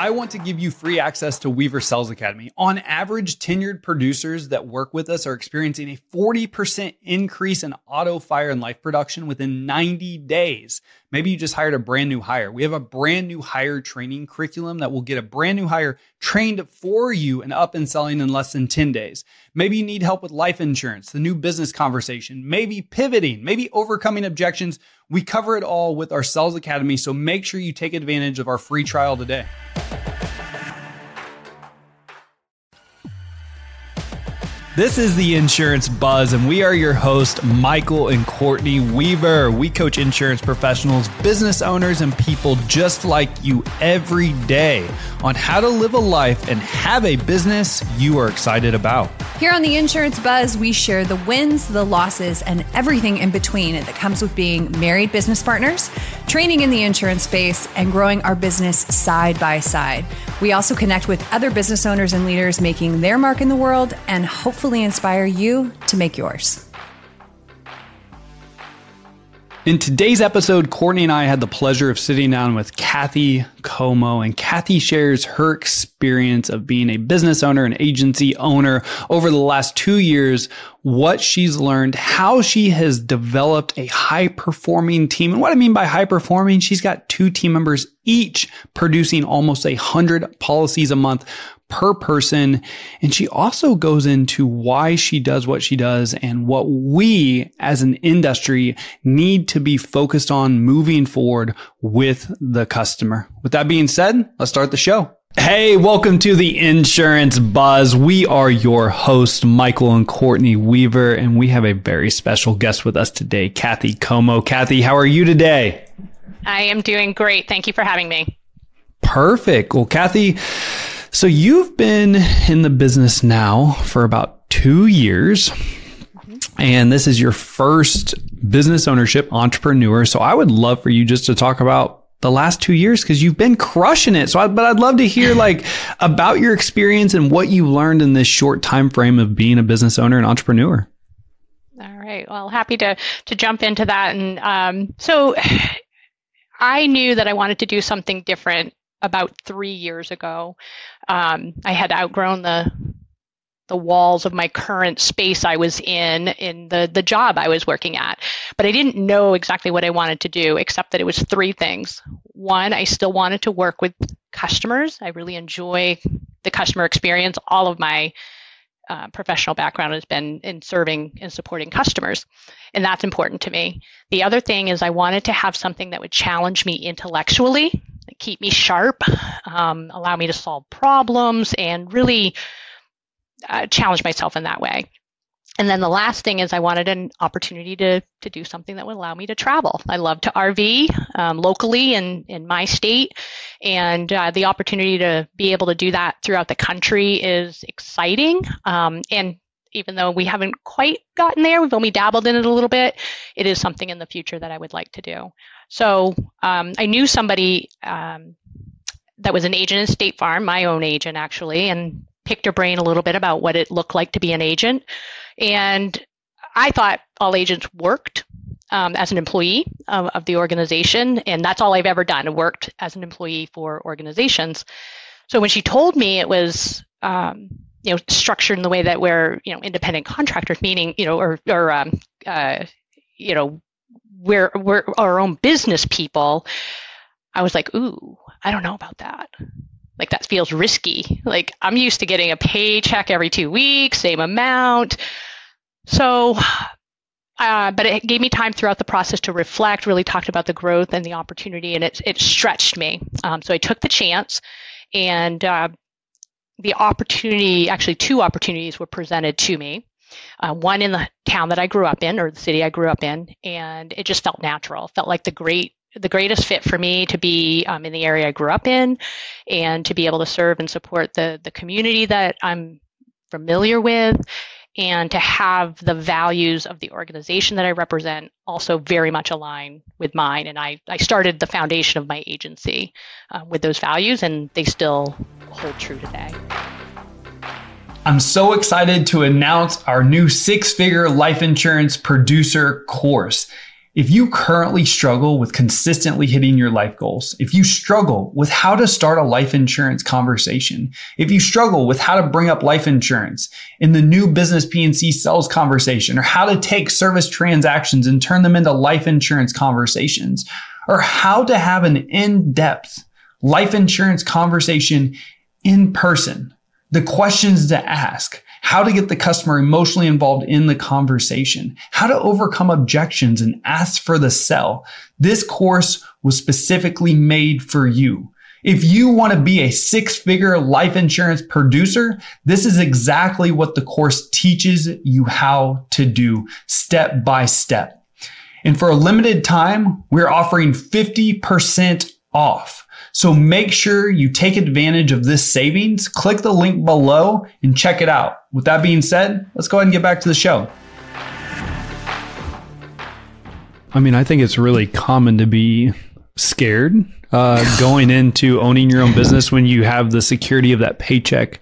I want to give you free access to Weaver Sales Academy. On average, tenured producers that work with us are experiencing a 40% increase in auto, fire, and life production within 90 days. Maybe you just hired a brand new hire. We have a brand new hire training curriculum that will get a brand new hire trained for you and up and selling in less than 10 days. Maybe you need help with life insurance, the new business conversation, maybe pivoting, maybe overcoming objections. We cover it all with our Sales Academy, so make sure you take advantage of our free trial today. This is the Insurance Buzz, and we are your host, Michael and Courtney Weaver. We coach insurance professionals, business owners, and people just like you every day on how to live a life and have a business you are excited about. Here on the Insurance Buzz, we share the wins, the losses, and everything in between that comes with being married business partners, training in the insurance space, and growing our business side by side. We also connect with other business owners and leaders making their mark in the world and hopefully inspire you to make yours. In today's episode, Courtney and I had the pleasure of sitting down with Kathy Commeau, and Kathy shares her experience of being a business owner, an agency owner over the last two years, what she's learned, how she has developed a high performing team. And what I mean by high performing, she's got two team members each producing almost a hundred policies a month per person. And she also goes into why she does what she does and what we as an industry need to be focused on moving forward with the customer. With that being said, let's start the show. Hey, welcome to the Insurance Buzz. We are your hosts, Michael and Courtney Weaver, and we have a very special guest with us today, Kathy Commeau. Kathy, how are you today? I am doing great. Thank you for having me. Perfect. Well, Kathy, so you've been in the business now for about two years. And this is your first business ownership entrepreneur. So I would love for you just to talk about the last two years because you've been crushing it. So, I, but I'd love to hear like about your experience and what you learned in this short time frame of being a business owner and entrepreneur. All right. Well, happy to to jump into that. And um, so, I knew that I wanted to do something different about three years ago. Um, I had outgrown the the walls of my current space I was in in the the job I was working at. But I didn't know exactly what I wanted to do except that it was three things. One, I still wanted to work with customers. I really enjoy the customer experience. All of my uh, professional background has been in serving and supporting customers, and that's important to me. The other thing is I wanted to have something that would challenge me intellectually keep me sharp, um, allow me to solve problems, and really uh, challenge myself in that way. And then the last thing is I wanted an opportunity to, to do something that would allow me to travel. I love to RV um, locally in, in my state, and uh, the opportunity to be able to do that throughout the country is exciting. Um, and even though we haven't quite gotten there, we've only dabbled in it a little bit, it is something in the future that I would like to do. So um, I knew somebody um, that was an agent in State Farm, my own agent actually, and picked her brain a little bit about what it looked like to be an agent. And I thought all agents worked um, as an employee of, of, the organization, and that's all I've ever done. I worked as an employee for organizations. So when she told me it was, um, you know, structured in the way that we're, you know, independent contractors, meaning, you know, or, or um, uh, you know, we're we're our own business people, I was like, ooh, I don't know about that. Like that feels risky. Like I'm used to getting a paycheck every two weeks, same amount. So, uh, but it gave me time throughout the process to reflect. Really talked about the growth and the opportunity, and it it stretched me. Um, so I took the chance, and uh, the opportunity, actually two opportunities were presented to me uh, one in the town that I grew up in or the city I grew up in, and it just felt natural. Felt like the great the greatest fit for me to be um, in the area I grew up in, and to be able to serve and support the the community that I'm familiar with, and to have the values of the organization that I represent also very much align with mine. And I, I started the foundation of my agency uh, with those values, and they still hold true today. I'm so excited to announce our new six figure life insurance producer course. If you currently struggle with consistently hitting your life goals, if you struggle with how to start a life insurance conversation, if you struggle with how to bring up life insurance in the new business P&C sales conversation, or how to take service transactions and turn them into life insurance conversations, or how to have an in-depth life insurance conversation in person, the questions to ask, how to get the customer emotionally involved in the conversation, how to overcome objections and ask for the sell. This course was specifically made for you. If you want to be a six figure life insurance producer, this is exactly what the course teaches you how to do step by step. And for a limited time, we're offering 50% off. So make sure you take advantage of this savings. Click the link below and check it out. With that being said, let's go ahead and get back to the show. I mean, I think it's really common to be scared uh, going into owning your own business when you have the security of that paycheck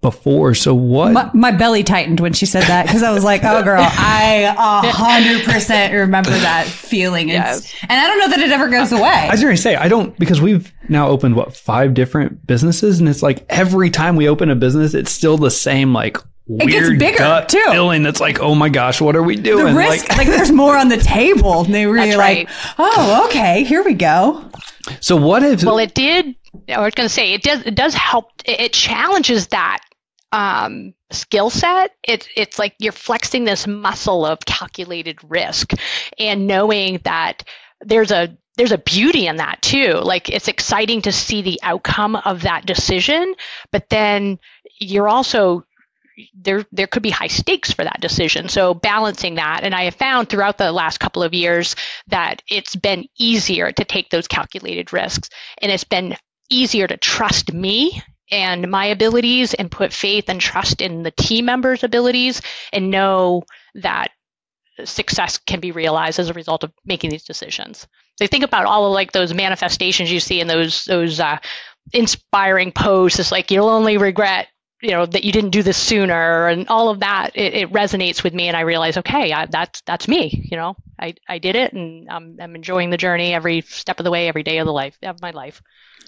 before. So what? My, my belly tightened when she said that because I was like, "Oh, girl, I a hundred percent remember that feeling." Yes. And I don't know that it ever goes away. I was going to say I don't because we've now opened what five different businesses, and it's like every time we open a business, it's still the same like weird it gets bigger gut too. feeling that's like, oh my gosh, what are we doing? The risk, like, like there's more on the table. And they really like, oh, okay, here we go. So what if? Well, it did. I was going to say it does. It does help. It challenges that um, skill set. It's it's like you're flexing this muscle of calculated risk, and knowing that there's a there's a beauty in that too. Like it's exciting to see the outcome of that decision, but then you're also there there could be high stakes for that decision. So balancing that, and I have found throughout the last couple of years that it's been easier to take those calculated risks, and it's been easier to trust me and my abilities and put faith and trust in the team members' abilities and know that success can be realized as a result of making these decisions. So think about all of like those manifestations you see in those those uh, inspiring posts. It's like you'll only regret you know that you didn't do this sooner and all of that it, it resonates with me and i realize okay I, that's that's me you know i i did it and I'm, I'm enjoying the journey every step of the way every day of the life of my life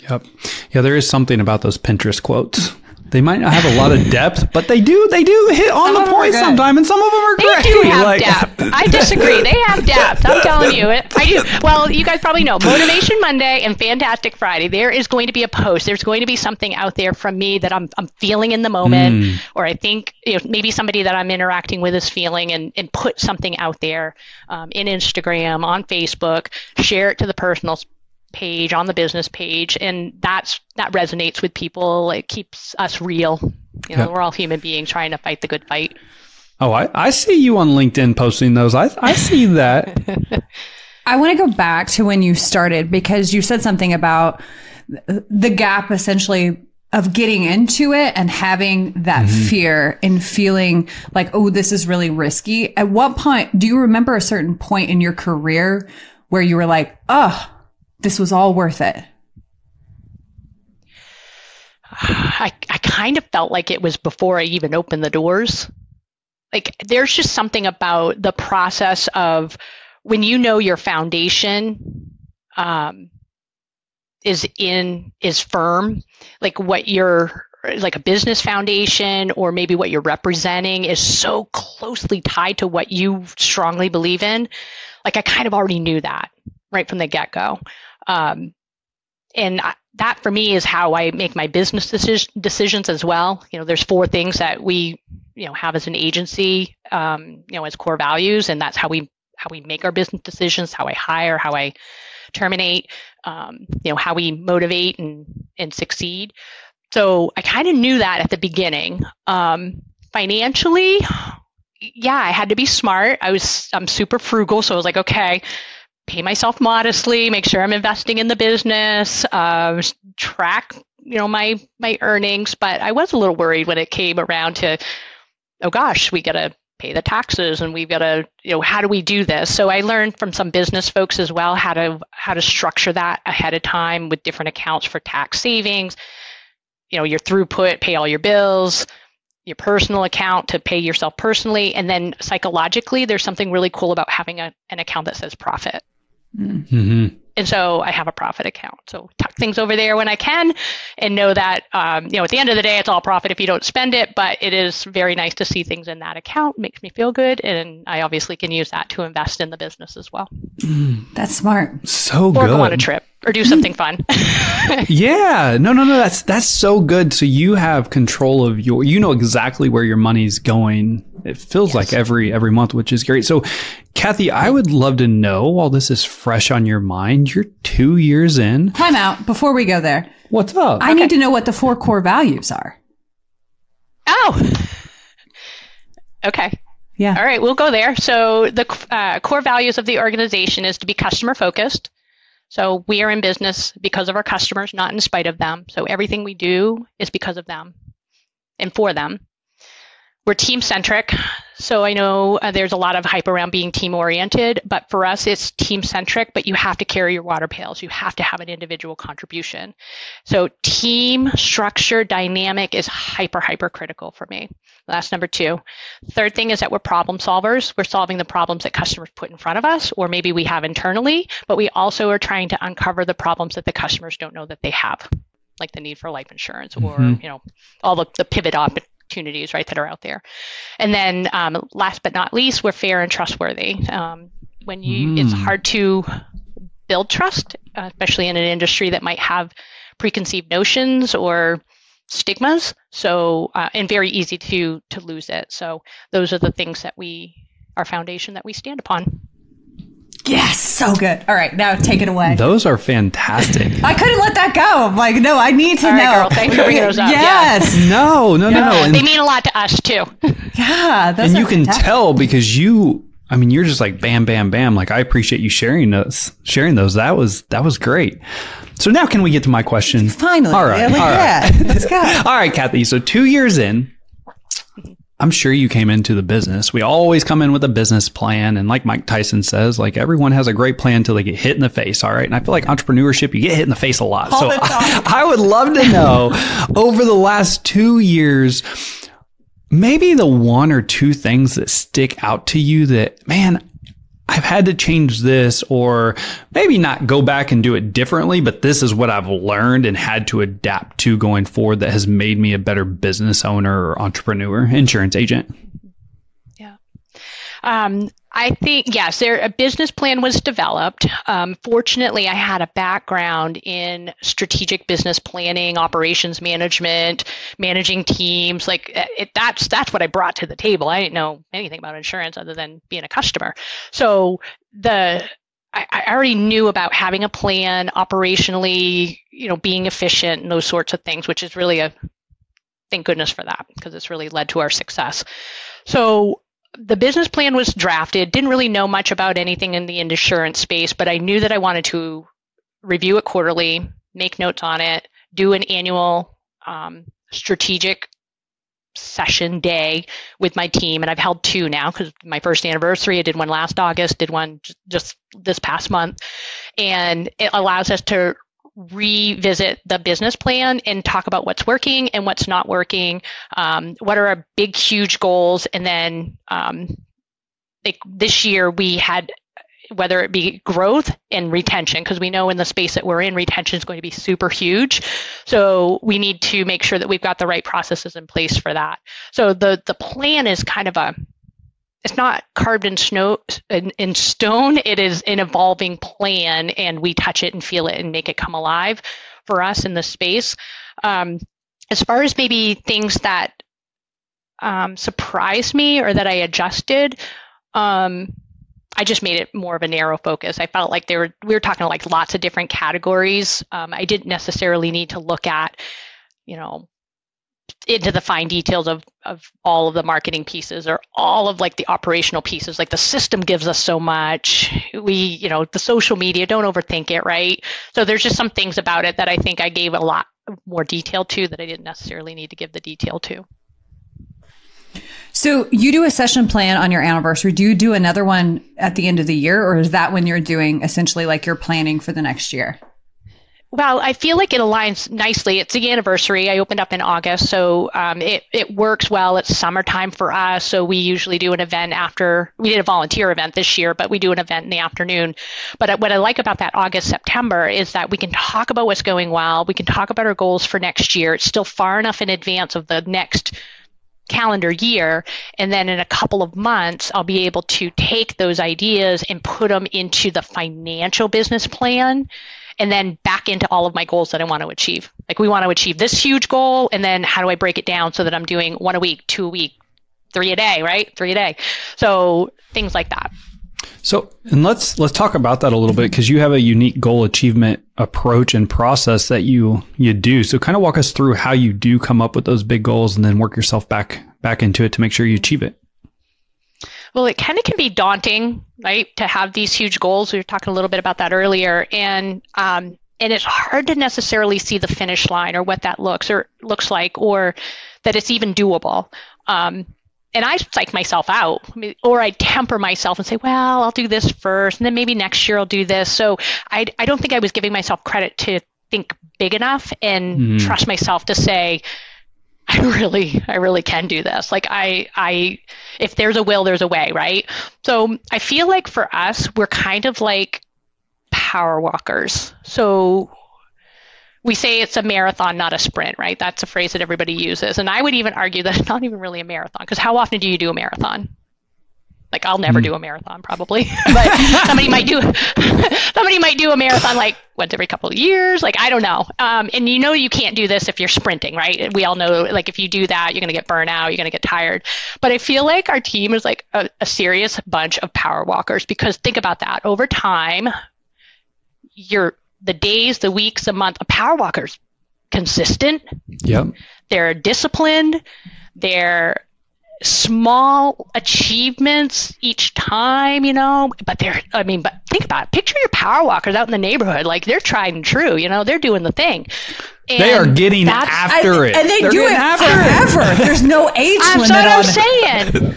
Yep. Yeah, there is something about those Pinterest quotes. They might not have a lot of depth, but they do they do hit on some the point sometimes, and some of them are they great. They do have like, depth. I disagree. They have depth. I'm telling you. I do. Well, you guys probably know Motivation Monday and Fantastic Friday. There is going to be a post. There's going to be something out there from me that I'm I'm feeling in the moment, mm. or I think you know, maybe somebody that I'm interacting with is feeling, and and put something out there um, in Instagram, on Facebook, share it to the personal page on the business page and that's that resonates with people it keeps us real. You know we're all human beings trying to fight the good fight. Oh i, I see you on linkedin posting those. I, I see that. I want to go back to when you started because you said something about the gap essentially of getting into it and having that mm-hmm. fear and feeling like, oh, this is really risky. At what point do you remember a certain point in your career where you were like, oh, this was all worth it? I, I kind of felt like it was before I even opened the doors. Like there's just something about the process of when you know your foundation um, is in is firm, like what you're like a business foundation or maybe what you're representing is so closely tied to what you strongly believe in. Like I kind of already knew that right from the get go. Um, and that for me is how I make my business decisions as well. You know, there's four things that we, you know, have as an agency, um, you know, as core values, and that's how we how we make our business decisions, how I hire, how I terminate, um, you know, how we motivate and and succeed. So I kind of knew that at the beginning. Um, financially, yeah, I had to be smart. I was I'm super frugal, so I was like, okay, pay myself modestly, make sure I'm investing in the business, uh, track you know my my earnings. But I was a little worried when it came around to, oh gosh, we got to pay the taxes and we've got to you know how do we do this so i learned from some business folks as well how to how to structure that ahead of time with different accounts for tax savings you know your throughput pay all your bills your personal account to pay yourself personally. And then psychologically, there's something really cool about having a, an account that says profit. Mm-hmm. And so I have a profit account. So tuck things over there when I can and know that, um, you know, at the end of the day, it's all profit if you don't spend it, but it is very nice to see things in that account. It makes me feel good. And I obviously can use that to invest in the business as well. That's smart. So or good. go on a trip or do something fun. yeah. No, no, no. That's, that's so good. So you have control of your, you know exactly where your money's going. It feels yes. like every, every month, which is great. So Kathy, I would love to know while this is fresh on your mind, you're two years in. Time out before we go there. What's up? I okay. need to know what the four core values are. Oh, okay. Yeah. All right, we'll go there. So the uh, core values of the organization is to be customer focused. So we are in business because of our customers, not in spite of them. So everything we do is because of them and for them. We're team centric. So I know uh, there's a lot of hype around being team oriented, but for us, it's team centric, but you have to carry your water pails. You have to have an individual contribution. So team structure dynamic is hyper, hyper critical for me. That's number two. Third thing is that we're problem solvers. We're solving the problems that customers put in front of us, or maybe we have internally, but we also are trying to uncover the problems that the customers don't know that they have like the need for life insurance or mm-hmm. you know all the, the pivot op- opportunities, right, that are out there. And then um, last but not least, we're fair and trustworthy. Um, when you, mm. it's hard to build trust, uh, especially in an industry that might have preconceived notions or stigmas. So, uh, and very easy to to lose it. So, those are the things that we, our foundation that we stand upon. Yes, so good. All right, now take it away. Those are fantastic. I couldn't let that go. I'm like, no, I need to All know. Right, girl, thanks for bringing those up. Yes. Yeah. No, no, no, no. And they mean a lot to us too. Yeah, and you can tell because you. I mean, you're just like bam, bam, bam. Like I appreciate you sharing those. Sharing those. That was that was great. So now can we get to my question? Finally. All right. Like, all right. Yeah, let's go. all right, Kathy. So two years in, I'm sure you came into the business. We always come in with a business plan. And like Mike Tyson says, like everyone has a great plan until they get hit in the face. All right. And I feel like entrepreneurship, you get hit in the face a lot. All so I, I would love to know over the last two years, maybe the one or two things that stick out to you that, man, I've had to change this or maybe not go back and do it differently, but this is what I've learned and had to adapt to going forward that has made me a better business owner or entrepreneur, insurance agent. Um, I think yes, there a business plan was developed. Um, fortunately, I had a background in strategic business planning, operations management, managing teams. Like uh, it, that's that's what I brought to the table. I didn't know anything about insurance other than being a customer. So the I, I already knew about having a plan operationally, you know, being efficient and those sorts of things, which is really a thank goodness for that because it's really led to our success. So the business plan was drafted, didn't really know much about anything in the insurance space, but I knew that I wanted to review it quarterly, make notes on it, do an annual um, strategic session day with my team. And I've held two now because my first anniversary, I did one last August, did one just this past month. And it allows us to revisit the business plan and talk about what's working and what's not working. Um, what are our big, huge goals? And then um, like this year, we had whether it be growth and retention, because we know in the space that we're in, retention is going to be super huge. So we need to make sure that we've got the right processes in place for that. So the the plan is kind of a it's not carved in snow in, in, stone. It is an evolving plan and we touch it and feel it and make it come alive for us in the space. Um, as far as maybe things that um, surprised me or that i adjusted um, i just made it more of a narrow focus. I felt like they were we were talking like lots of different categories. Um, i didn't necessarily need to look at you know into the fine details of of all of the marketing pieces or all of like the operational pieces. Like the system gives us so much. We you know the social media don't overthink it right? So there's just some things about it that i think i gave a lot more detail to that i didn't necessarily need to give the detail to. So you do a session plan on your anniversary. Do you do another one at the end of the year or is that when you're doing essentially like you're planning for the next year well, I feel like it aligns nicely. It's the anniversary. I opened up in August, so um, it it works well. It's summertime for us, so we usually do an event after. We did a volunteer event this year, but we do an event in the afternoon. But what I like about that August September is that we can talk about what's going well. We can talk about our goals for next year. It's still far enough in advance of the next calendar year. And then in a couple of months, I'll be able to take those ideas and put them into the financial business plan and then back into all of my goals that I want to achieve. Like we want to achieve this huge goal, and then how do I break it down so that I'm doing one a week, two a week, three a day, right? Three a day. So things like that. So, and let's let's talk about that a little bit because you have a unique goal achievement approach and process that you you do. So, kind of walk us through how you do come up with those big goals and then work yourself back back into it to make sure you achieve it. Well, it kind of can be daunting, right, to have these huge goals. We were talking a little bit about that earlier, and um, and it's hard to necessarily see the finish line or what that looks or looks like, or that it's even doable. Um, and I psych myself out, or I temper myself and say, well, I'll do this first, and then maybe next year I'll do this. So I, I don't think I was giving myself credit to think big enough and mm. trust myself to say, I really, I really can do this. Like I, I, if there's a will, there's a way, right? So I feel like for us, we're kind of like power walkers. So we say it's a marathon, not a sprint, right? That's a phrase that everybody uses. And I would even argue that it's not even really a marathon because how often do you do a marathon? Like I'll never mm. do a marathon probably, but somebody might do somebody might do a marathon like once every couple of years. Like I don't know. Um, and you know you can't do this if you're sprinting, right? We all know like if you do that, you're gonna get burnt out, you're gonna get tired. But I feel like our team is like a, a serious bunch of power walkers because think about that. Over time, you're the days, the weeks, the month, a power walkers consistent. Yep. They're disciplined. They're small achievements each time, you know, but they're, I mean, but think about it. Picture your power walkers out in the neighborhood. Like they're tried and true, you know, they're doing the thing. And they are getting after I, it. And they they're do it forever. It. There's no age I'm limit on I'm saying.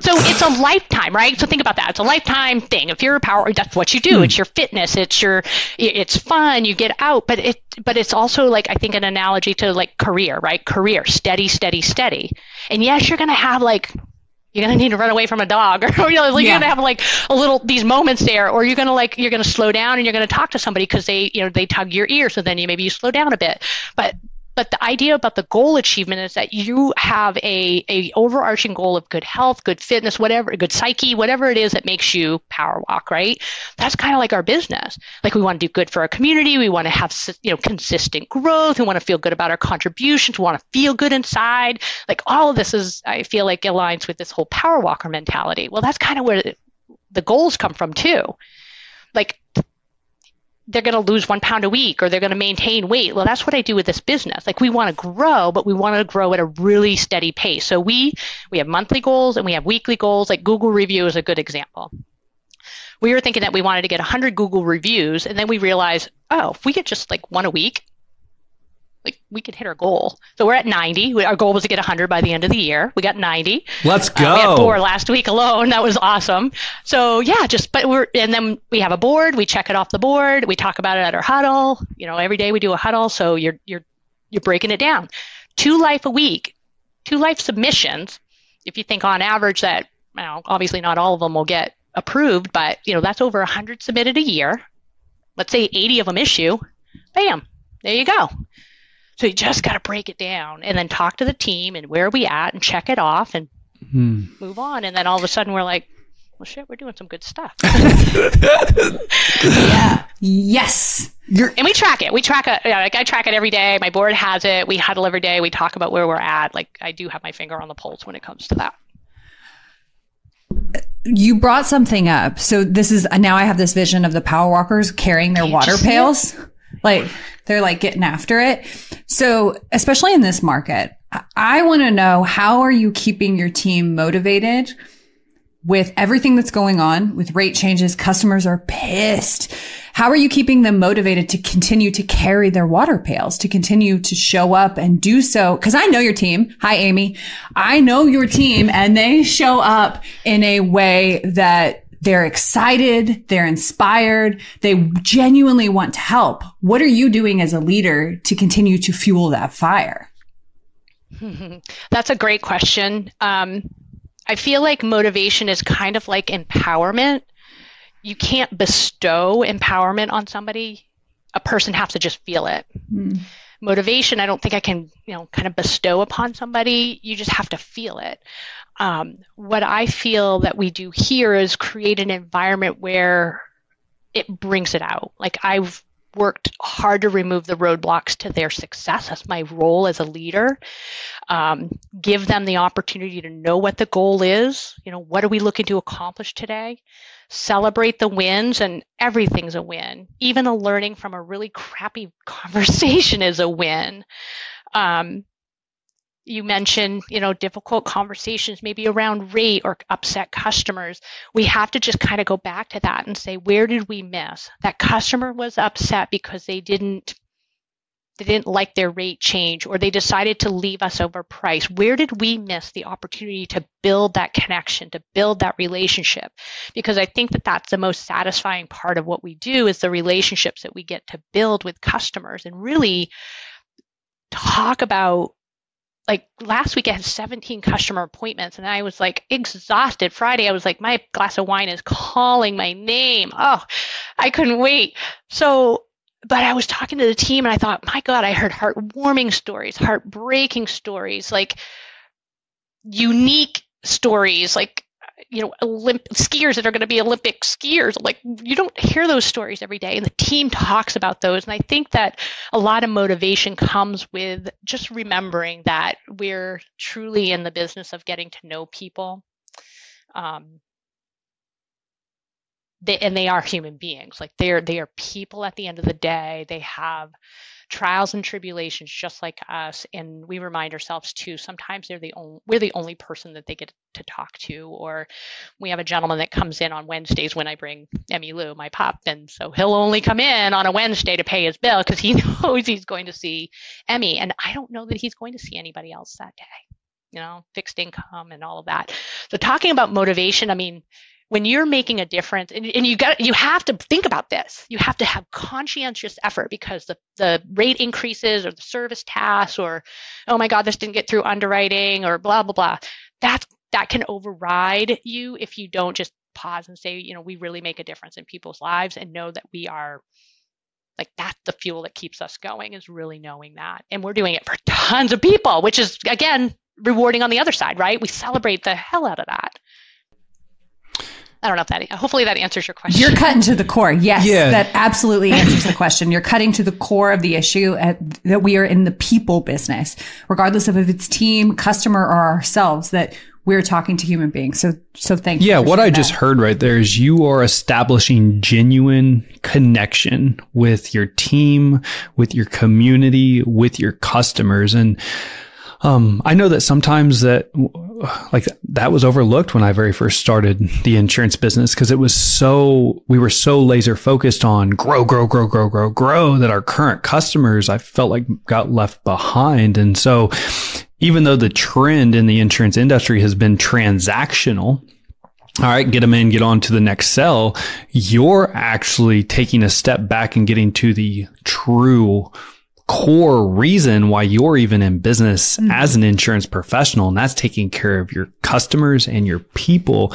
So it's a lifetime, right? So think about that. It's a lifetime thing. If you're a power, that's what you do. Hmm. It's your fitness. It's your, it's fun. You get out, but it, but it's also like I think an analogy to like career, right? Career, steady, steady, steady. And yes, you're gonna have like you're gonna need to run away from a dog, or you know, like yeah. you're gonna have like a little these moments there, or you're gonna like you're gonna slow down and you're gonna talk to somebody because they you know they tug your ear, so then you maybe you slow down a bit. But but the idea about the goal achievement is that you have a, a overarching goal of good health, good fitness, whatever, good psyche, whatever it is that makes you power walk, right? That's kind of like our business. Like we want to do good for our community. We want to have, you know, consistent growth. We want to feel good about our contributions. We want to feel good inside. Like all of this is, I feel like aligns with this whole power walker mentality. Well, that's kind of where the goals come from too. Like they're going to lose one pound a week or they're going to maintain weight. Well, that's what I do with this business. Like we want to grow, but we want to grow at a really steady pace. So we we have monthly goals and we have weekly goals. Like Google review is a good example. We were thinking that we wanted to get 100 Google reviews, and then we realized, oh, if we get just like one a week, like we could hit our goal. So we're at 90. Our goal was to get 100 by the end of the year. We got 90. Let's go. Uh, we had four last week alone. That was awesome. So yeah, just but we're and then we have a board. We check it off the board. We talk about it at our huddle. You know, every day we do a huddle. So you're you're you're breaking it down. Two life a week, two life submissions. If you think on average that, well, obviously not all of them will get approved, but you know that's over 100 submitted a year. Let's say 80 of them issue. Bam, there you go. So you just got to break it down and then talk to the team and where are we at and check it off and hmm. move on. And then all of a sudden we're like, well, shit, we're doing some good stuff. yeah. Yes. You're- and we track it. We track it. You know, like I track it every day. My board has it. We huddle every day. We talk about where we're at. Like I do have my finger on the pulse when it comes to that. You brought something up. So this is now I have this vision of the power walkers carrying their water pails. Like they're like getting after it. So, especially in this market, I want to know how are you keeping your team motivated with everything that's going on with rate changes? Customers are pissed. How are you keeping them motivated to continue to carry their water pails, to continue to show up and do so? Cause I know your team. Hi, Amy. I know your team and they show up in a way that they're excited, they're inspired, they genuinely want to help. What are you doing as a leader to continue to fuel that fire? That's a great question. Um, I feel like motivation is kind of like empowerment. You can't bestow empowerment on somebody. A person has to just feel it. Mm. Motivation, I don't think I can, you know, kind of bestow upon somebody. You just have to feel it um, what I feel that we do here is create an environment where it brings it out. Like I've worked hard to remove the roadblocks to their success. That's my role as a leader. Um, give them the opportunity to know what the goal is. You know, what are we looking to accomplish today? Celebrate the wins, and everything's a win. Even a learning from a really crappy conversation is a win. Um, you mentioned, you know, difficult conversations maybe around rate or upset customers. We have to just kind of go back to that and say, where did we miss? That customer was upset because they didn't they didn't like their rate change or they decided to leave us over price. Where did we miss the opportunity to build that connection, to build that relationship? Because I think that that's the most satisfying part of what we do is the relationships that we get to build with customers and really talk about like last week I had 17 customer appointments and I was like exhausted. Friday I was like my glass of wine is calling my name. Oh, I couldn't wait. So but I was talking to the team and I thought, my God, I heard heartwarming stories, heartbreaking stories, like unique stories, like you know, Olymp- skiers that are going to be Olympic skiers. Like you don't hear those stories every day, and the team talks about those. And I think that a lot of motivation comes with just remembering that we're truly in the business of getting to know people. Um, they, and they are human beings. Like they're they are people at the end of the day. They have trials and tribulations just like us and we remind ourselves too sometimes they're the only we're the only person that they get to talk to or we have a gentleman that comes in on wednesdays when i bring emmy lou my pup and so he'll only come in on a wednesday to pay his bill because he knows he's going to see emmy and i don't know that he's going to see anybody else that day you know fixed income and all of that. So talking about motivation i mean when you're making a difference and, and you got you have to think about this. You have to have conscientious effort because the, the rate increases or the service tasks or oh my god this didn't get through underwriting or blah blah blah. That that can override you if you don't just pause and say you know we really make a difference in people's lives and know that we are like that's the fuel that keeps us going is really knowing that. And we're doing it for tons of people which is again rewarding on the other side right? We celebrate the hell out of that I don't know if that, hopefully that answers your question. You're cutting to the core. Yes. Yeah. That absolutely answers the question. You're cutting to the core of the issue at, that we are in the people business, regardless of if it's team, customer, or ourselves, that we're talking to human beings. So, so thank you. Yeah. What I that. just heard right there is you are establishing genuine connection with your team, with your community, with your customers. And, um, I know that sometimes that like that was overlooked when I very first started the insurance business because it was so we were so laser focused on grow, grow, grow, grow, grow, grow that our current customers I felt like got left behind. And so even though the trend in the insurance industry has been transactional, all right, get them in, get on to the next sell. You're actually taking a step back and getting to the true core reason why you're even in business mm-hmm. as an insurance professional. And that's taking care of your customers and your people.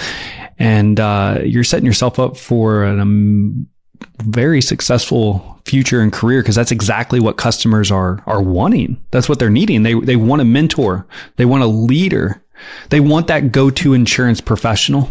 And, uh, you're setting yourself up for a um, very successful future and career because that's exactly what customers are, are wanting. That's what they're needing. They, they want a mentor. They want a leader. They want that go-to insurance professional.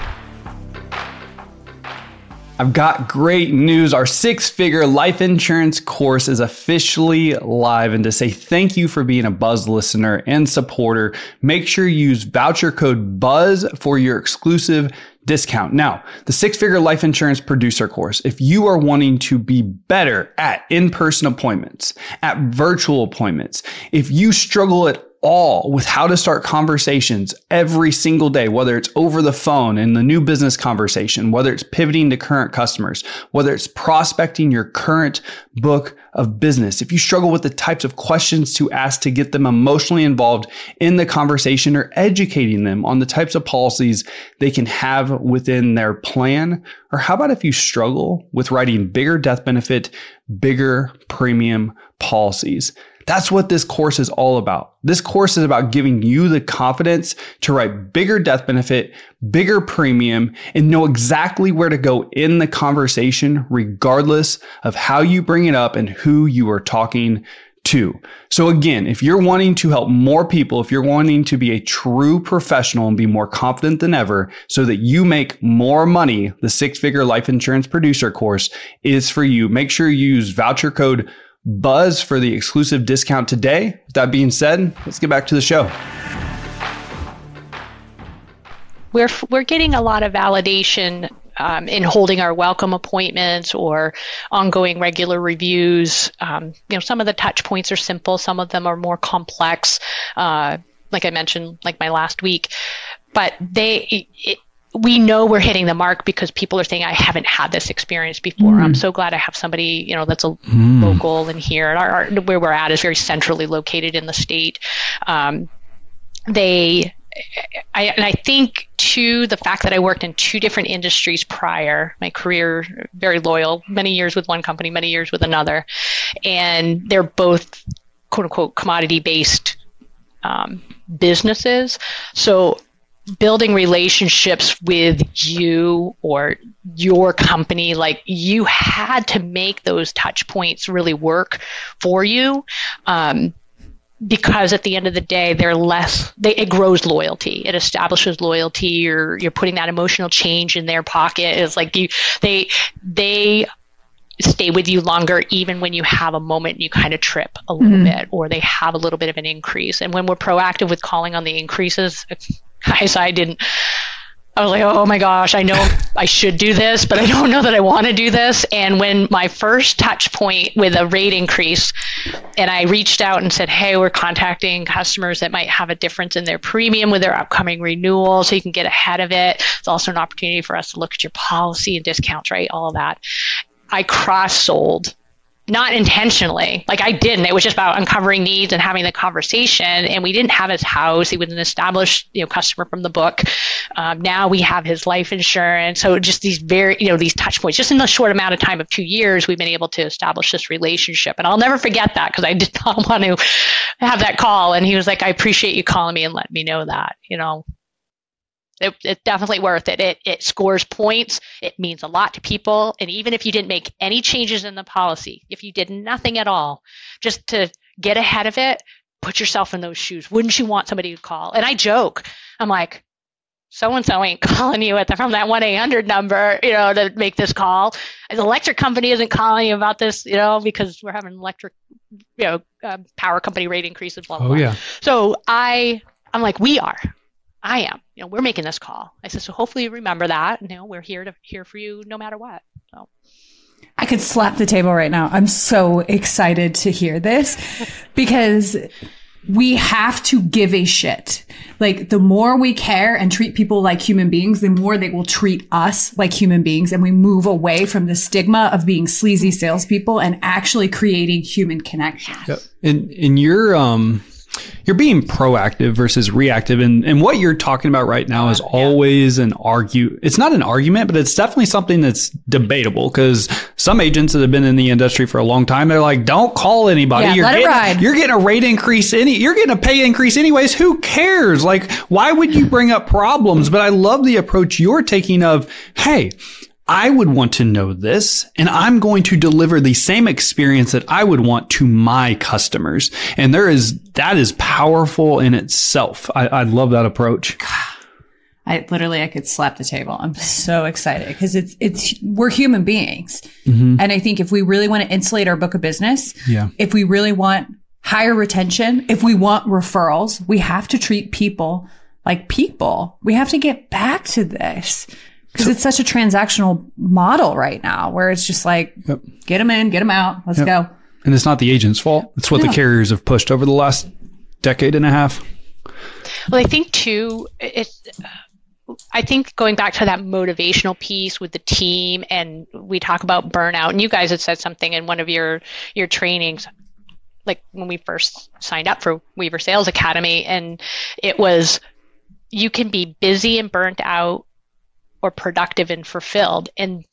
I've got great news. Our six figure life insurance course is officially live. And to say thank you for being a Buzz listener and supporter, make sure you use voucher code BUZZ for your exclusive discount. Now, the six figure life insurance producer course, if you are wanting to be better at in person appointments, at virtual appointments, if you struggle at all with how to start conversations every single day, whether it's over the phone in the new business conversation, whether it's pivoting to current customers, whether it's prospecting your current book of business. If you struggle with the types of questions to ask to get them emotionally involved in the conversation or educating them on the types of policies they can have within their plan, or how about if you struggle with writing bigger death benefit, bigger premium policies? That's what this course is all about. This course is about giving you the confidence to write bigger death benefit, bigger premium, and know exactly where to go in the conversation, regardless of how you bring it up and who you are talking to. So again, if you're wanting to help more people, if you're wanting to be a true professional and be more confident than ever so that you make more money, the six figure life insurance producer course is for you. Make sure you use voucher code Buzz for the exclusive discount today. With that being said, let's get back to the show. We're, we're getting a lot of validation um, in holding our welcome appointments or ongoing regular reviews. Um, you know, some of the touch points are simple, some of them are more complex. Uh, like I mentioned, like my last week, but they it, we know we're hitting the mark because people are saying I haven't had this experience before. Mm. I'm so glad I have somebody you know that's a mm. local and here. Our, our, where we're at is very centrally located in the state. Um, they, I, and I think to the fact that I worked in two different industries prior, my career very loyal, many years with one company, many years with another, and they're both quote unquote commodity based um, businesses. So building relationships with you or your company like you had to make those touch points really work for you um, because at the end of the day they're less they, it grows loyalty. It establishes loyalty. You're you're putting that emotional change in their pocket. It's like you they they stay with you longer even when you have a moment and you kind of trip a little mm-hmm. bit or they have a little bit of an increase. And when we're proactive with calling on the increases guys, I didn't. I was like, oh my gosh, I know I should do this, but I don't know that I want to do this. And when my first touch point with a rate increase, and I reached out and said, hey, we're contacting customers that might have a difference in their premium with their upcoming renewal, so you can get ahead of it. It's also an opportunity for us to look at your policy and discounts, right? All that. I cross sold not intentionally. Like I didn't. It was just about uncovering needs and having the conversation. And we didn't have his house. He was an established, you know, customer from the book. Um, now we have his life insurance. So just these very, you know, these touch points. Just in the short amount of time of two years, we've been able to establish this relationship. And I'll never forget that because I did not want to have that call. And he was like, "I appreciate you calling me and letting me know that." You know, it, it's definitely worth it. it. It scores points. It means a lot to people. And even if you didn't make any changes in the policy, if you did nothing at all, just to get ahead of it, put yourself in those shoes. Wouldn't you want somebody to call? And I joke, I'm like, so and so ain't calling you at the, from that one eight hundred number, you know, to make this call. The electric company isn't calling you about this, you know, because we're having electric, you know, uh, power company rate increases. Blah blah. Oh blah. yeah. So I, I'm like, we are. I am. You know, we're making this call. I said, so hopefully you remember that. You know, we're here to here for you no matter what. So I could slap the table right now. I'm so excited to hear this because we have to give a shit. Like the more we care and treat people like human beings, the more they will treat us like human beings. And we move away from the stigma of being sleazy salespeople and actually creating human connection. Yep. In, in your, um, you're being proactive versus reactive and, and what you're talking about right now is always an argue it's not an argument but it's definitely something that's debatable because some agents that have been in the industry for a long time they're like don't call anybody. Yeah, you're, let getting, it ride. you're getting a rate increase any you're getting a pay increase anyways. Who cares? Like why would you bring up problems? But i love the approach you're taking of hey I would want to know this and I'm going to deliver the same experience that I would want to my customers. And there is, that is powerful in itself. I, I love that approach. I literally, I could slap the table. I'm so excited because it's, it's, we're human beings. Mm-hmm. And I think if we really want to insulate our book of business, yeah. if we really want higher retention, if we want referrals, we have to treat people like people. We have to get back to this. Because so, it's such a transactional model right now where it's just like, yep. get them in, get them out, let's yep. go. And it's not the agent's fault. It's what no. the carriers have pushed over the last decade and a half? Well, I think too, it's. I think going back to that motivational piece with the team, and we talk about burnout, and you guys had said something in one of your your trainings, like when we first signed up for Weaver Sales Academy, and it was you can be busy and burnt out, or productive and fulfilled, and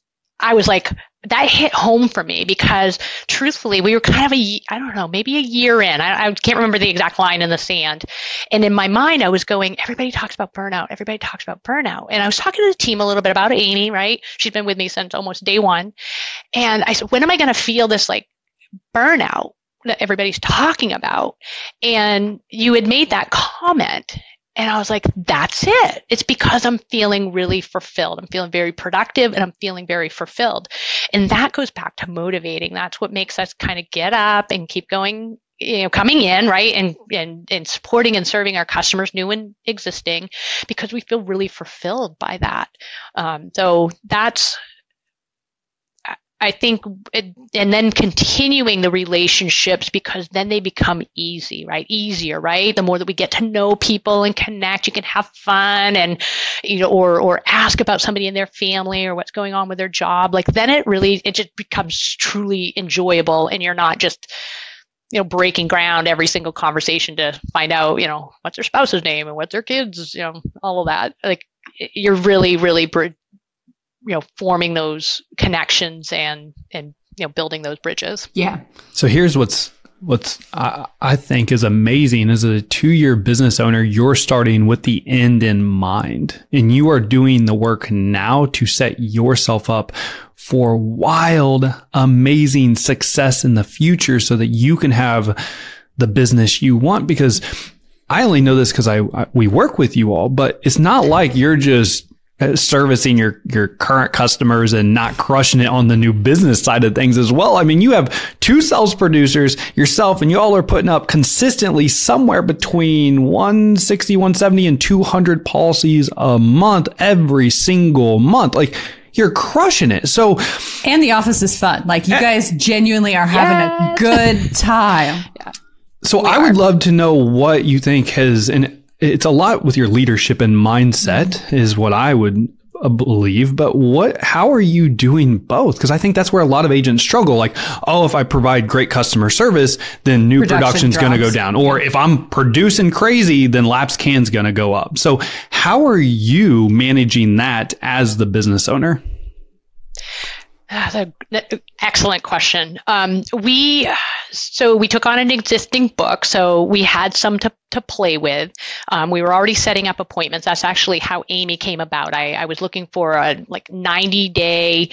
I was like, that hit home for me because truthfully, we were kind of a, I don't know, maybe a year in. I, I, can't remember the exact line in the sand. And in my mind, I was going, everybody talks about burnout. Everybody talks about burnout. And I was talking to the team a little bit about Amy, right? She's been with me since almost day one. And I said, when am I going to feel this like burnout? that everybody's talking about. And you had made that comment. And I was like, that's it. It's because I'm feeling really fulfilled. I'm feeling very productive and I'm feeling very fulfilled. And that goes back to motivating. That's what makes us kind of get up and keep going, you know, coming in, right? And, and, and supporting and serving our customers, new and existing, because we feel really fulfilled by that. Um, so that's, I think, it, and then continuing the relationships because then they become easy, right? Easier, right? The more that we get to know people and connect, you can have fun and, you know, or, or ask about somebody in their family or what's going on with their job. Like then it really, it just becomes truly enjoyable and you're not just, you know, breaking ground every single conversation to find out, you know, what's their spouse's name and what's their kids, you know, all of that. Like you're really, really you know forming those connections and and you know building those bridges. Yeah. So here's what's what's I, I think is amazing as a two-year business owner you're starting with the end in mind and you are doing the work now to set yourself up for wild amazing success in the future so that you can have the business you want. Because I only know this because I, I we work with you all, but it's not like you're just Uh, servicing your your current customers and not crushing it on the new business side of things as well. I mean, you have two sales producers, yourself, and you all are putting up consistently somewhere between 160, 170 and 200 policies a month every single month. Like you're crushing it. So, and the office is fun. Like you eh. guys genuinely are having a good time. Yeah. So we I are. would love to know what you think has, and it's a lot with your leadership and mindset is what I would uh, believe but what how are you doing both? Because i think that's where a lot of agents struggle like oh if i provide great customer service then new Production production's going to go down or if i'm producing crazy then lapse can's going to go up. So how are you managing that as the business owner? That's an excellent question. Um, we so we took on an existing book, so we had some to, to play with. Um, we were already setting up appointments. That's actually how Amy came about. I, I was looking for a like 90 day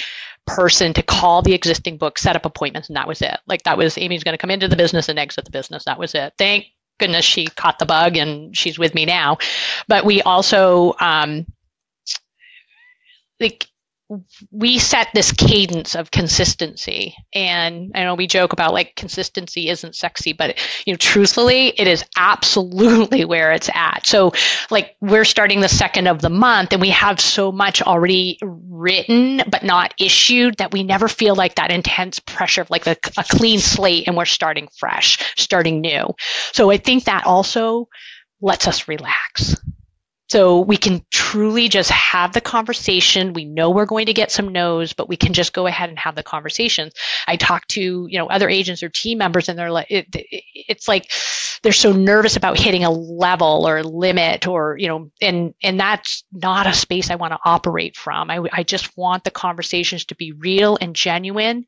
person to call the existing book, set up appointments, and that was it. Like that was Amy's going to come into the business and exit the business. That was it. Thank goodness she caught the bug and she's with me now. But we also um, like we set this cadence of consistency. And i know we joke about like consistency isn't sexy but you know truthfully it is absolutely where it's at. So like we're starting the second of the month and we have so much already written but not issued that we never feel like that intense pressure of like a, a clean slate and we're starting fresh starting new. So i think that also lets us relax so we can truly just have the conversation. We know we're going to get some no's, but we can just go ahead and have the conversation. I talk to, you know, other agents or team members and they're like, it, it's like they're so nervous about hitting a level or a limit or, you know, and, and that's not a space I want to operate from. I, I just want the conversations to be real and genuine.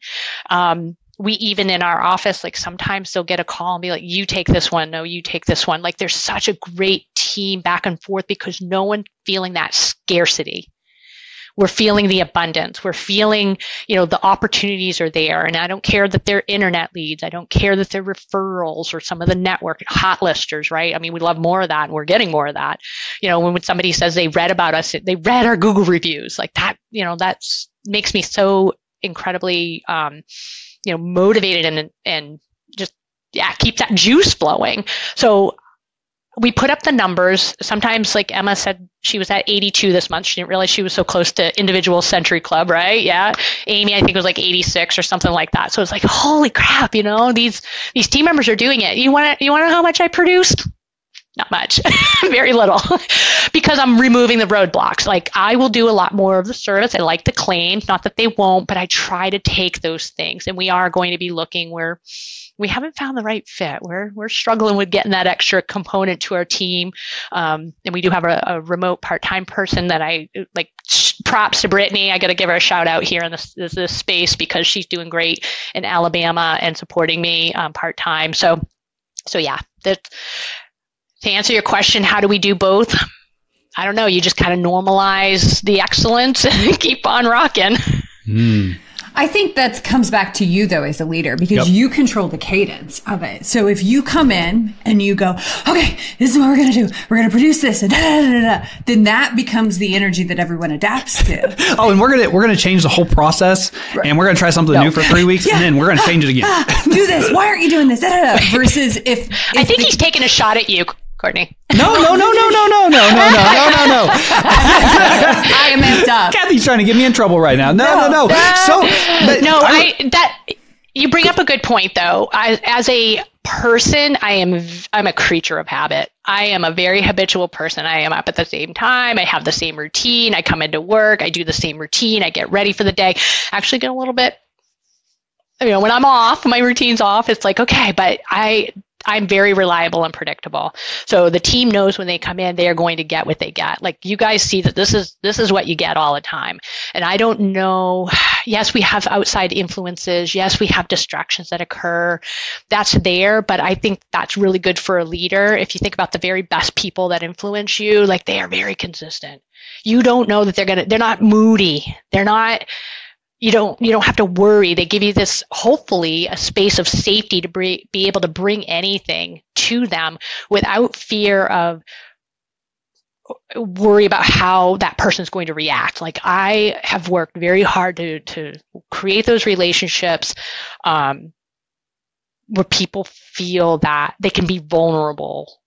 Um, we even in our office like sometimes they'll get a call and be like you take this one. No you take this one. Like there's such a great team back and forth because no one feeling that scarcity. We're feeling the abundance. We're feeling you know the opportunities are there. And i don't care that they're internet leads. I don't care that they're referrals or some of the network hot listers right? I mean we love more of that and we're getting more of that. You know when, when somebody says they read about us they read our google reviews. Like that you know that's makes me so incredibly um, you know motivated and and just yeah keep that juice flowing. So we put up the numbers. Sometimes like emma said she was at 82 this month. She didn't realize she was so close to individual century club right? Yeah. Amy i think was like 86 or something like that. So it's like holy crap you know these these team members are doing it. You want to you want to know how much i produced not much, very little, because I'm removing the roadblocks. Like I will do a lot more of the service. I like the claims, not that they won't, but I try to take those things. And we are going to be looking where we haven't found the right fit. We're we're struggling with getting that extra component to our team, um, and we do have a, a remote part time person that I like. Props to Brittany. I got to give her a shout out here in this, this, space because she's doing great in Alabama and supporting me um, part time. So so yeah, that to answer your question, how do we do both? I don't know. You just kind of normalize the excellence and keep on rocking. Mm. I think that comes back to you though as a leader because yep. you control the cadence of it. So if you come in and you go, okay, this is what we're going to do. We're going to produce this and da, da, da, then that becomes the energy that everyone adapts to. oh, and we're going to, we're going to change the whole process right. and we're going to try something no. new for three weeks yeah. and then we're going to change it again. do this. Why aren't you doing this? Versus if, if I think the, he's taking a shot at you. Courtney. No, no, no, no, no, no, no, no, no, no, no, no. I am amped up. Kathy's trying to get me in trouble right now. No, no, no. no. So, but no, I, I that you bring up a good point though. I, as a person, I am I'm a creature of habit. I am a very habitual person. I am up at the same time. I have the same routine. I come into work. I do the same routine. I get ready for the day. Actually, get a little bit you know, when I'm off, my routine's off, it's like, okay, but I I'm very reliable and predictable. So the team knows when they come in, they are going to get what they get. Like you guys see that this is this is what you get all the time. And I don't know. Yes, we have outside influences. Yes, we have distractions that occur. That's there, but I think that's really good for a leader. If you think about the very best people that influence you, like they are very consistent. You don't know that they're gonna. They're not moody. They're not you don't you don't have to worry. They give you this hopefully a space of safety to be, be able to bring anything to them without fear of worry about how that person's going to react. Like i have worked very hard to to create those relationships um, where people feel that they can be vulnerable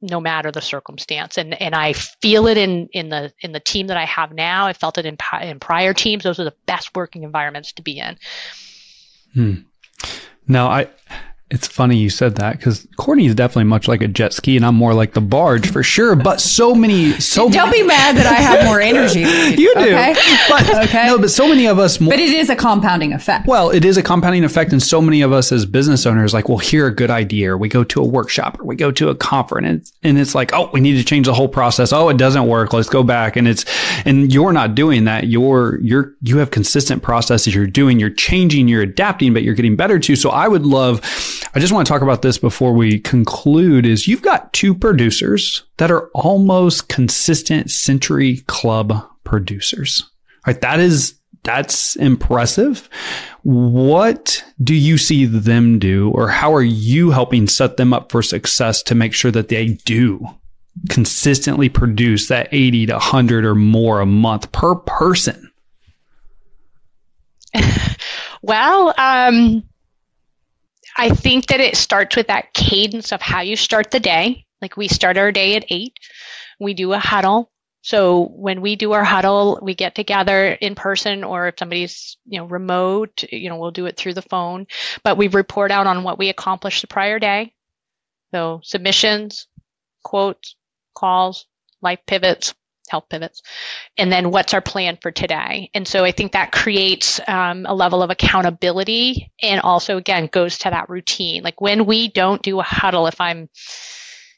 no matter the circumstance. And and I feel it in in the in the team that I have now. I felt it in in prior teams. Those are the best working environments to be in. Hmm. now I it's funny you said that because Courtney is definitely much like a jet ski, and I'm more like the barge for sure. But so many, so don't many, be mad that I have more energy. you do, okay? but okay. no, but so many of us. More, but it is a compounding effect. Well, it is a compounding effect, and so many of us as business owners, like, we'll hear a good idea, or we go to a workshop, or we go to a conference, and it's, and it's like, oh, we need to change the whole process. Oh, it doesn't work. Let's go back, and it's, and you're not doing that. You're you're you have consistent processes. You're doing. You're changing. You're adapting, but you're getting better too. So I would love. I just want to talk about this before we conclude is you've got two producers that are almost consistent Century Club producers. Right? That is that's impressive. What do you see them do or how are you helping set them up for success to make sure that they do consistently produce that 80 to 100 or more a month per person? well, um, I think that it starts with that cadence of how you start the day. Like we start our day at eight, we do a huddle. So when we do our huddle, we get together in person, or if somebody's you know remote, you know we'll do it through the phone. But we report out on what we accomplished the prior day. So submissions, quotes, calls, life pivots, health pivots. And then what's our plan for today? And so i think that creates um, a level of accountability and also again goes to that routine. Like when we don't do a huddle if i'm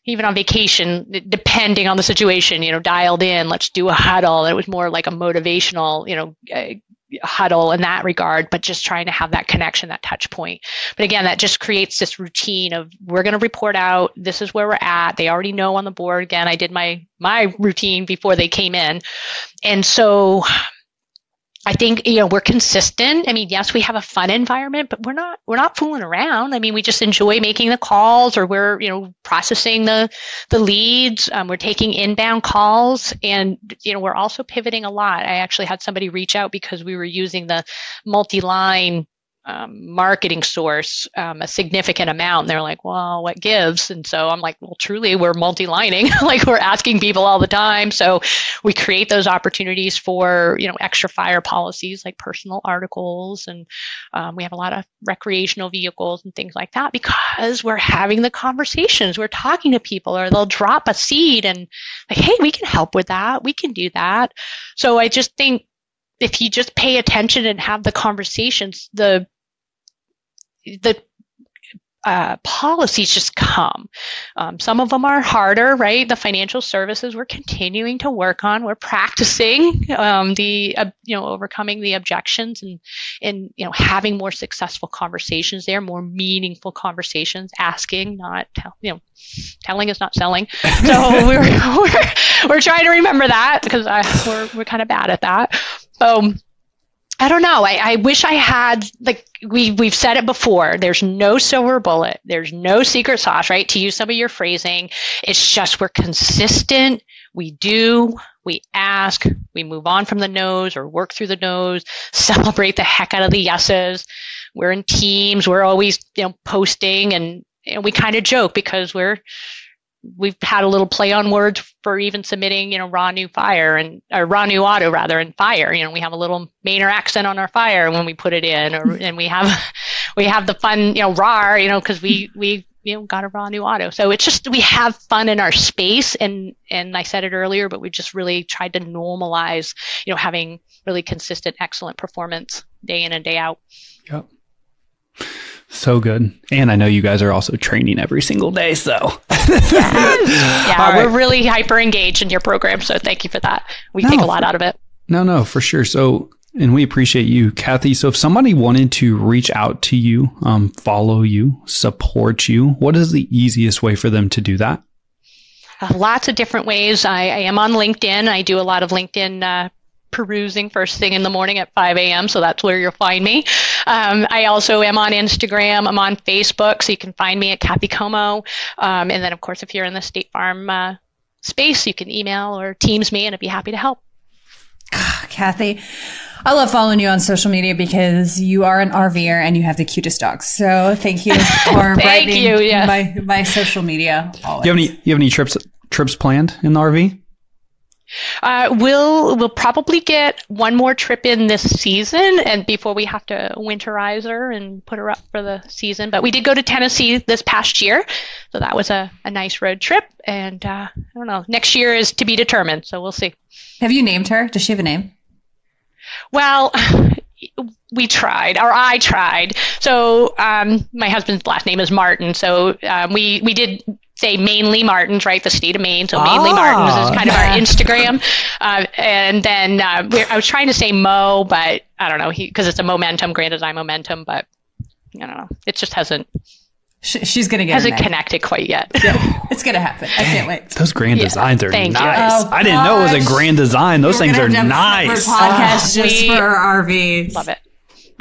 even on vacation depending on the situation you know dialed in let's do a huddle. It was more like a motivational you know uh, huddle in that regard, but just trying to have that connection, that touch point. But again, that just creates this routine of we're going to report out. This is where we're at. They already know on the board. Again, I did my my routine before they came in, and so I think you know we're consistent. I mean, yes, we have a fun environment, but we're not we're not fooling around. I mean, we just enjoy making the calls, or we're you know processing the the leads. Um, we're taking inbound calls, and you know we're also pivoting a lot. I actually had somebody reach out because we were using the multi line um, marketing source um, a significant amount. And they're like, well, what gives? And so I'm like, well, truly, we're multi lining. like we're asking people all the time. So we create those opportunities for, you know, extra fire policies like personal articles. And um, we have a lot of recreational vehicles and things like that because we're having the conversations. We're talking to people or they'll drop a seed and like, hey, we can help with that. We can do that. So I just think if you just pay attention and have the conversations, the the uh, policies just come. Um, some of them are harder, right? The financial services we're continuing to work on. We're practicing um, the, uh, you know, overcoming the objections and, and you know, having more successful conversations there, more meaningful conversations, asking, not tell, you know, telling is not selling. So we're, we're we're trying to remember that because I, we're we're kind of bad at that. Um, I don't know. I, I wish I had like we we've said it before. There's no silver bullet. There's no secret sauce, right? To use some of your phrasing, it's just we're consistent. We do, we ask, we move on from the no's or work through the no's, celebrate the heck out of the yeses. We're in teams. We're always you know posting and, and we kind of joke because we're we've had a little play on words for even submitting, you know, raw new fire and or raw new auto rather and fire. You know, we have a little Mainer accent on our fire when we put it in, or mm-hmm. and we have we have the fun, you know, raw, you know, because we we you know got a raw new auto. So it's just we have fun in our space, and and I said it earlier, but we just really tried to normalize, you know, having really consistent, excellent performance day in and day out. Yep. So good. And I know you guys are also training every single day. So, yeah, right. we're really hyper engaged in your program. So, thank you for that. We no, take a lot out of it. No, no, for sure. So, and we appreciate you, Kathy. So, if somebody wanted to reach out to you, um, follow you, support you, what is the easiest way for them to do that? Uh, lots of different ways. I, I, am on LinkedIn. I do a lot of LinkedIn uh, perusing first thing in the morning at 5 a.m. So that's where you'll find me. Um, I also am on Instagram. I'm on Facebook. So you can find me at Kathy Commeau. Um, and then, of course, if you're in the State Farm uh, space, you can email or Teams me and I'd be happy to help. Kathy, I love following you on social media because you are an RVer and you have the cutest dogs. So thank you for thank you, yeah. my my social media. Always. Do you have any you have any trips trips planned in the RV? Uh, we'll we'll probably get one more trip in this season, and before we have to winterize her and put her up for the season. But we did go to Tennessee this past year, so that was a, a nice road trip. And uh, I don't know, next year is to be determined, so we'll see. Have you named her? Does she have a name? Well, we tried, or I tried. So um, my husband's last name is Martin. So um, we we did say mainly Martins, right? The state of Maine. So mainly Martins is kind of our Instagram. Uh, and then uh, I was trying to say Mo, but I don't know because it's a momentum, Grand Design momentum, but I don't know. It just hasn't. she's gonna get hasn't connected quite yet. Yeah, it's gonna happen. I can't wait. Those grand yeah, designs are nice. Oh, I didn't know it was a grand design. Those We're things are nice. Podcast oh, just for RVs. Love it.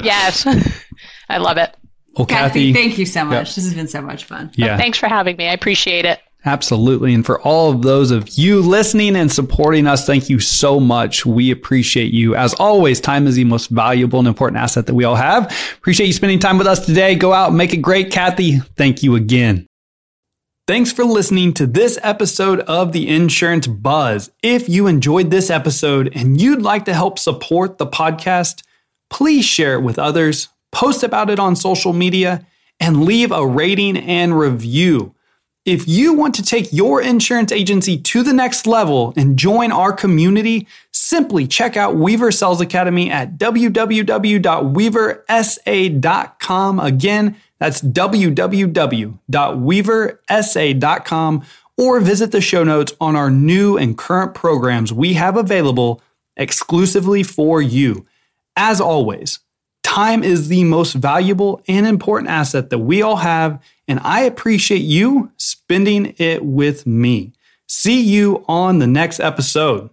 Yes, I love it. Well, Kathy, Kathy thank you so much. Yep. This has been so much fun. Yeah. thanks for having me. I appreciate it. Absolutely. And for all of those of you listening and supporting us, thank you so much. We appreciate you. As always, time is the most valuable and important asset that we all have. Appreciate you spending time with us today. Go out and make it great. Kathy, thank you again. Thanks for listening to this episode of the Insurance Buzz. If you enjoyed this episode and you'd like to help support the podcast, please share it with others post about it on social media, and leave a rating and review. If you want to take your insurance agency to the next level and join our community, simply check out Weaver Sales Academy at www.weaversa.com. Again, that's www.weaversa.com or visit the show notes on our new and current programs we have available exclusively for you. As always, Time is the most valuable and important asset that we all have, and I appreciate you spending it with me. See you on the next episode.